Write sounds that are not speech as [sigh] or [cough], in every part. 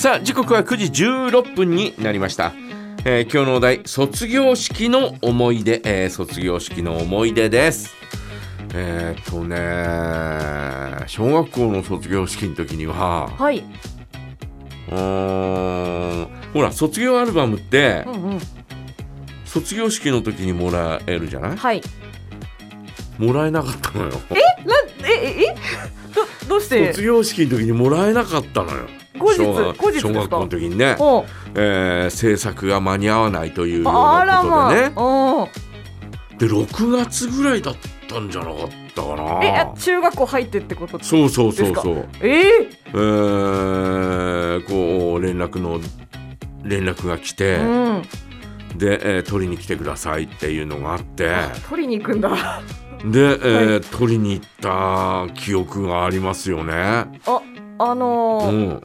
さあ時刻は9時16分になりました、えー今日のお題卒業式の思い出、えー卒業式の思い出です。えーっとね小学校の卒業式の時にははい。うーんほら卒業アルバムってうんうん。卒業式の時にもらえるじゃない？はい。もらえなかったのよ。なんえええ？どどうして？卒業式の時にもらえなかったのよ後日小学後日小学校の時にね、おえー制作が間に合わないというようあらなことまでね。あ。おで6月ぐらいだったんじゃなかったかな。えあ中学校入ってってこと？そうそうそうそう。ええー、こう連絡の連絡が来て、ー、うん。で、えー取りに来てくださいっていうのがあって。取りに行くんだ。あで、えー取りに行った記憶がありますよね。あのーうん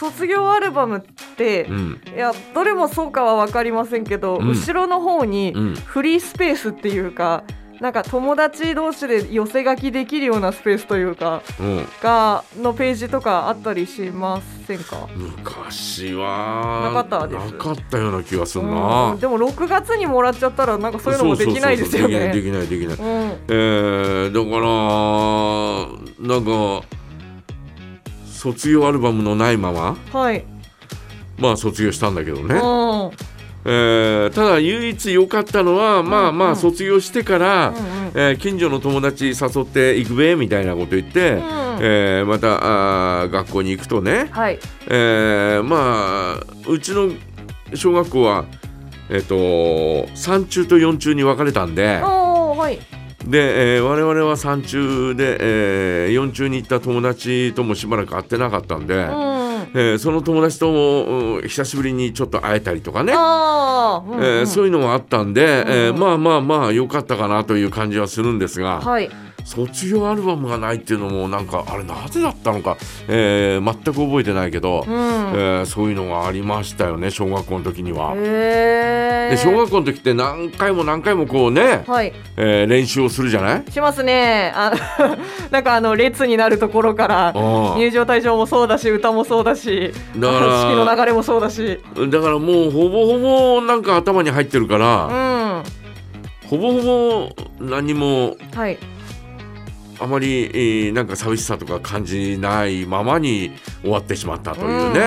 卒業アルバムって、うん。いやどれもそうかは分かりませんけど、うん。後ろの方にうん。フリースペースっていうかなんか友達同士で寄せ書きできるようなスペースというかうん。がのページとかあったりしませんか？昔はなかったです。なかったような気がするうな。ん。でも6月にもらっちゃったらなんかそういうのもできないですよそうそうそうできね。ないできないできない。うん。えー、だからなんか卒業アルバムのないまま？はい。まあ卒業したんだけどね、うん。えーただ唯一良かったのは、まあまうん。あ卒業してから、うんうん。えー近所の友達誘って行くべみたいなこと言って、うんえーまたあー学校に行くとね、はい。えーまあうちの小学校はえっ、と3中と4中に分かれたんではい。で、えー我々は3中で、えー4中に行った友達ともしばらく会ってなかったんで、うん。えーその友達ともうん久しぶりにちょっと会えたりとかね、うんうんえーそういうのがあったんで、うんえーまあまあまあ良かったかなという感じはするんですが、はい。卒業アルバムがないっていうのもなんかあれなぜだったのか、えー全く覚えてないけど、うん。えーそういうのがありましたよね小学校の時には。で小学校の時って何回も何回もこうね、はい。えー練習をするじゃない？しますね。あ [laughs] なんかあの列になるところから入場退場もそうだし歌もそうだしだから式の流れもそうだし。だからもうほぼほぼなんか頭に入ってるかうら、ん。ほぼほぼ何もはい。あまり、えーなんか寂しさとか感じないままに終わってしまったというね、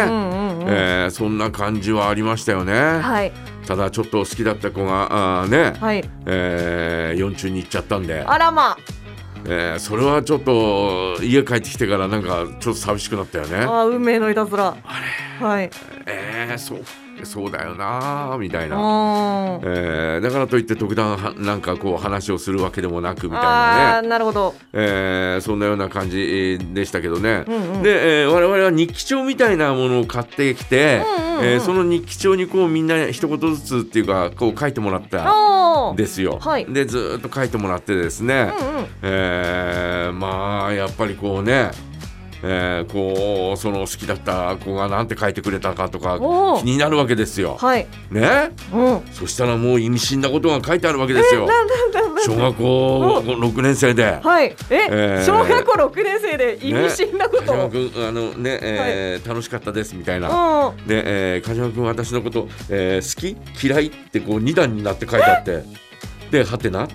えーそんな感じはありましたよね。はいただちょっと好きだった子があーね、はい。えー、4中に行っちゃったんで、あらま。えーそれはちょっと家帰ってきてからなんかちょっと寂しくなったよね。あ運命のいたずら。はい。えー、そうそうだよなーみたいな。あえーだからといって特段はなんかこう話をするわけでもなくみたいあなね、ーなるほど。えーそんなような感じでしたけどね、うんうんで、えー我々は日記帳みたいなものを買ってきて、うんうんうんえーその日記帳にこうみんな一言ずつっていうかこう書いてもらった。んですよ。はいでずーっと書いてもらってですね、うんうん。えーまあやっぱりこうねえーこうその好きだった子が何て書いてくれたかとか気になるわけですよ。はい。ね？うん。そしたらもう意味深なことが書いてあるわけですよ。小学校6年生で。はい。え、えー小学校六年生で意味深なこと。梶山君あのね、えー楽しかったですみたいな。うん。で、えー、梶山君私のこと、えー好き？嫌い？ってこう二段になって書いてあってではてな？っ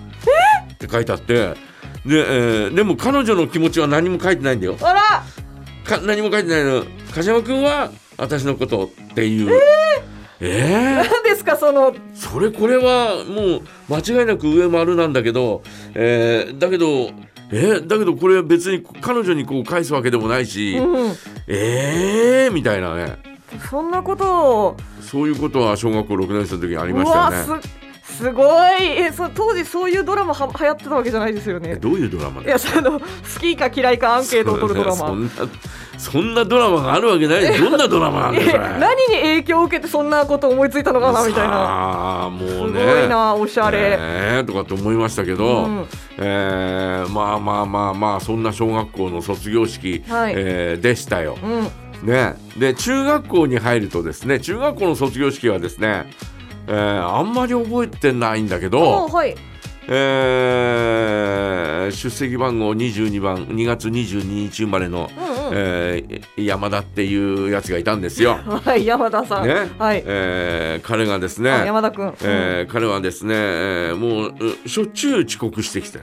て書いてあってで,、えーでも彼女の気持ちは何も書いてないんだよ。あら。か何も書いてないの梶山君は私のことっていう。えー何ですかその。それこれはもう間違いなく上丸なんだけど、えーだけどえー？だけどこれは別に彼女にこう返すわけでもないし、うん。えー？みたいなねそんなことを。そういうことは小学校6年生の時にありうましたわよね。す。すごいえそ当時そういうドラマは流行ってたわけじゃないですよね。えどういうドラマいやその好きか嫌いかアンケートを取るドラマ。そんなそんなドラマがあるわけないどんなドラマなんだそれ何に影響を受けてそんなこと思いついたのかなみたいな。さあもすごうねいなおしゃれ。ねとかって思いましたけど、うんえーまあまあまあまあそんな小学校の卒業式、はいえーでしたよ。うん。ね、で中学校に入るとですね中学校の卒業式はですね、えーあんまり覚えてないんだけおど、はい。えー出席番号22番2月22日生まれの、うんうん。えー山田っていうやつがいたんですよ。[laughs] はい山田さん、ねはい、えー彼がですね、あ山田君、えー彼はですね、えーもううしょっちゅう遅刻してきてし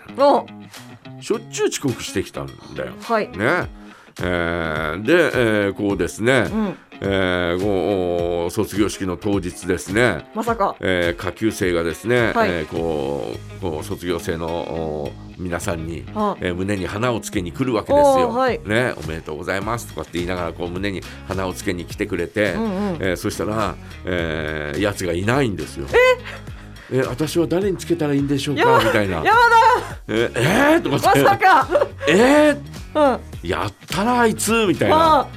ょっちゅう遅刻してきたんだよ。はい、ねえーで、えーこうですね、うん、えー卒業式の当日ですね、まさか。えー下級生がですね、はい。えーこうこう卒業生のお皆さんに、あ。えー胸に花をつけに来るわけですよ、おーはい。ね。おめでとうございますとかって言いながらこう胸に花をつけに来てくれて、うんうん。えーそしたら、えーやつがいないんですよ。え？私は誰につけたらいいんでしょうか？山みたいな。山ええー、と田かって。まさか。えうん。ー、やったなあいつみたいな。あ。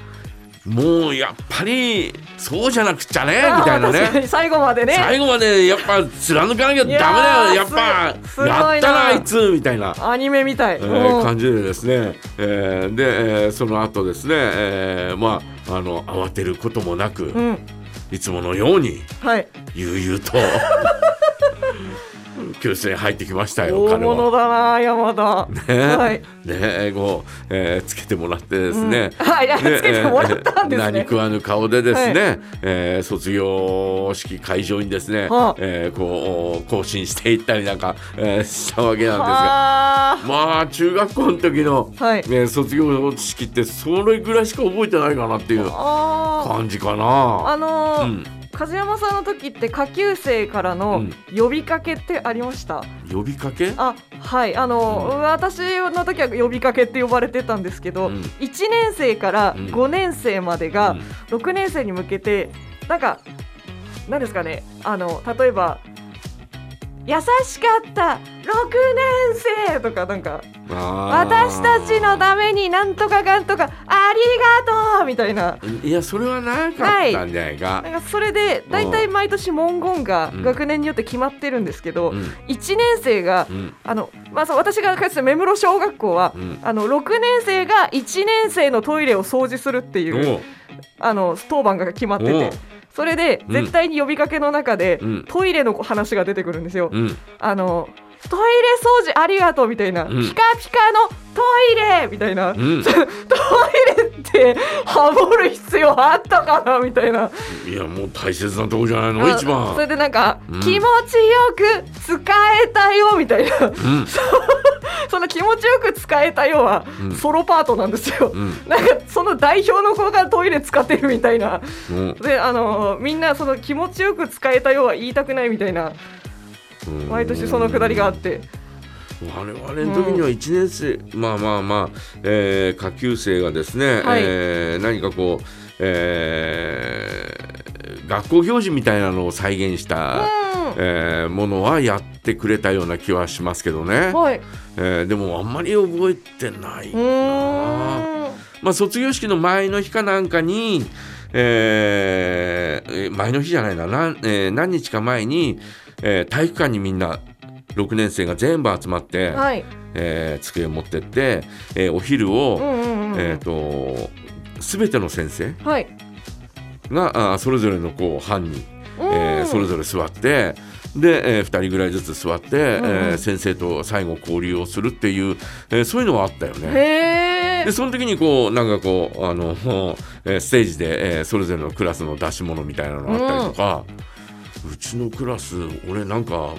もうやっぱりそうじゃなくちゃねあみたいなね。最後までね。最後までやっぱ貫かなきゃダメだよ。いやっぱやったなあいつみたいな、アニメみたい、感じでですね、えーで、えーその後ですね、えーまああの慌てることもなく、うん。いつものようにはい。悠々と教室に入ってきましたよ大。物だな山田、ね。はい。ねこう、えーつけてもらってですね、うん。はいつけてもらったんですね。えー何食わぬ顔でですね、えー卒業式会場にですね、はあ。えーこう更新していったりなんか、えーしたわけなんですが。あ。まあ中学校の時の、はい。ね、卒業式ってそれぐらいしか覚えてないかなっていう感じかな。あのーうん、梶山さんの時って下級生からうのん。呼びかけってありました、呼びかけ？あはい。あの、うん。私の時は呼びかけって呼ばれてたんですけど、うん。1年生からうん。5年生までがうん。6年生に向けてなんか何ですかね。あの例えば優しかった。6年生とかなんか私たちのためになんとかかんとかありがとうみたいな。いやそれはなかったんじゃないか。なんかそれで大体毎年文言がうん。学年によって決まってるんですけど、うん。1年生がうん。あの、まあ、そう私がかつて目室小学校は、うん。あの6年生が1年生のトイレを掃除するっていうあの当番が決まっててそれでうん。絶対に呼びかけの中で、うん。トイレの話が出てくるんですよ。うん。あのトイレ掃除ありがとうみたいな、うん。ピカピカのトイレみたいな、うん。[laughs] トイレってハモる必要あったかなみたいな。いやもう大切なとこじゃないの？あ一番。それでなんか、うん。気持ちよく使えたよみたいな。うん。[laughs] その気持ちよく使えたよはうん。ソロパートなんですよ、うん。なんかその代表の子がトイレ使ってるみたいな。うん。であのみんなその気持ちよく使えたよは言いたくないみたいな。うん毎年そのくだりがあって。我々の時には1年生、まあまあまあ、えー下級生がですね、はい。えー何かこう、えー学校行事みたいなのを再現した、えーものはやってくれたような気はしますけどね、はい。えーでもあんまり覚えてないうなまあ、卒業式の前の日かなんかに、え前の日じゃないな。何,、えー何日か前に、えー体育館にみんな6年生が全部集まって、はい。えー机を持ってって、えーお昼を、うんうんうんえー、と全ての先生はい。があーそれぞれのこう班に、えーうん。それぞれ座ってで、え2人ぐらいずつ座って、うんうん。えー先生と最後交流をするっていう、えーそういうのはあったよね。でその時にこうなんかこうあの、[laughs] えーステージで、えーそれぞれのクラスの出し物みたいなのあったりとか、うちのクラス俺なんか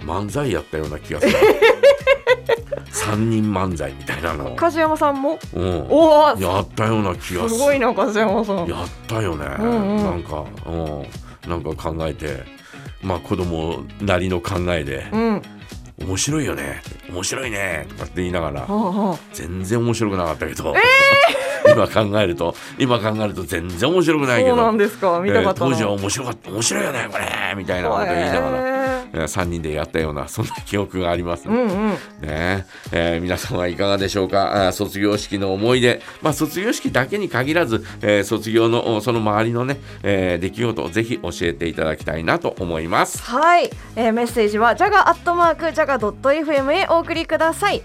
漫才やったような気がする。[laughs] 三人漫才みたいなの、梶山さんも？うん、おおやったような気がする。すごいな梶山さん。やったよね、うんうん。なんか、うん、なんか考えて。まあ子供なりの考えで。うん「面白いよね面白いね」とかって言いながら全然面白くなかったけど、[laughs] 今考えると今考えると全然面白くないけどそうなんですか。見たかったな、えー当時は面白かった面白いよねこれみたいなこと言いながら、へえ3人でやったような [laughs] そんな記憶がありますーうんうん。ね。えー皆さんはいかがでしょうか？卒業式の思い出、まあ、卒業式だけに限らず、えー卒業のおその周りのね、えー出来事をぜひ教えていただきたいなと思います。はい、えーメッセージはジャガアットマークジャガドット FM へお送りください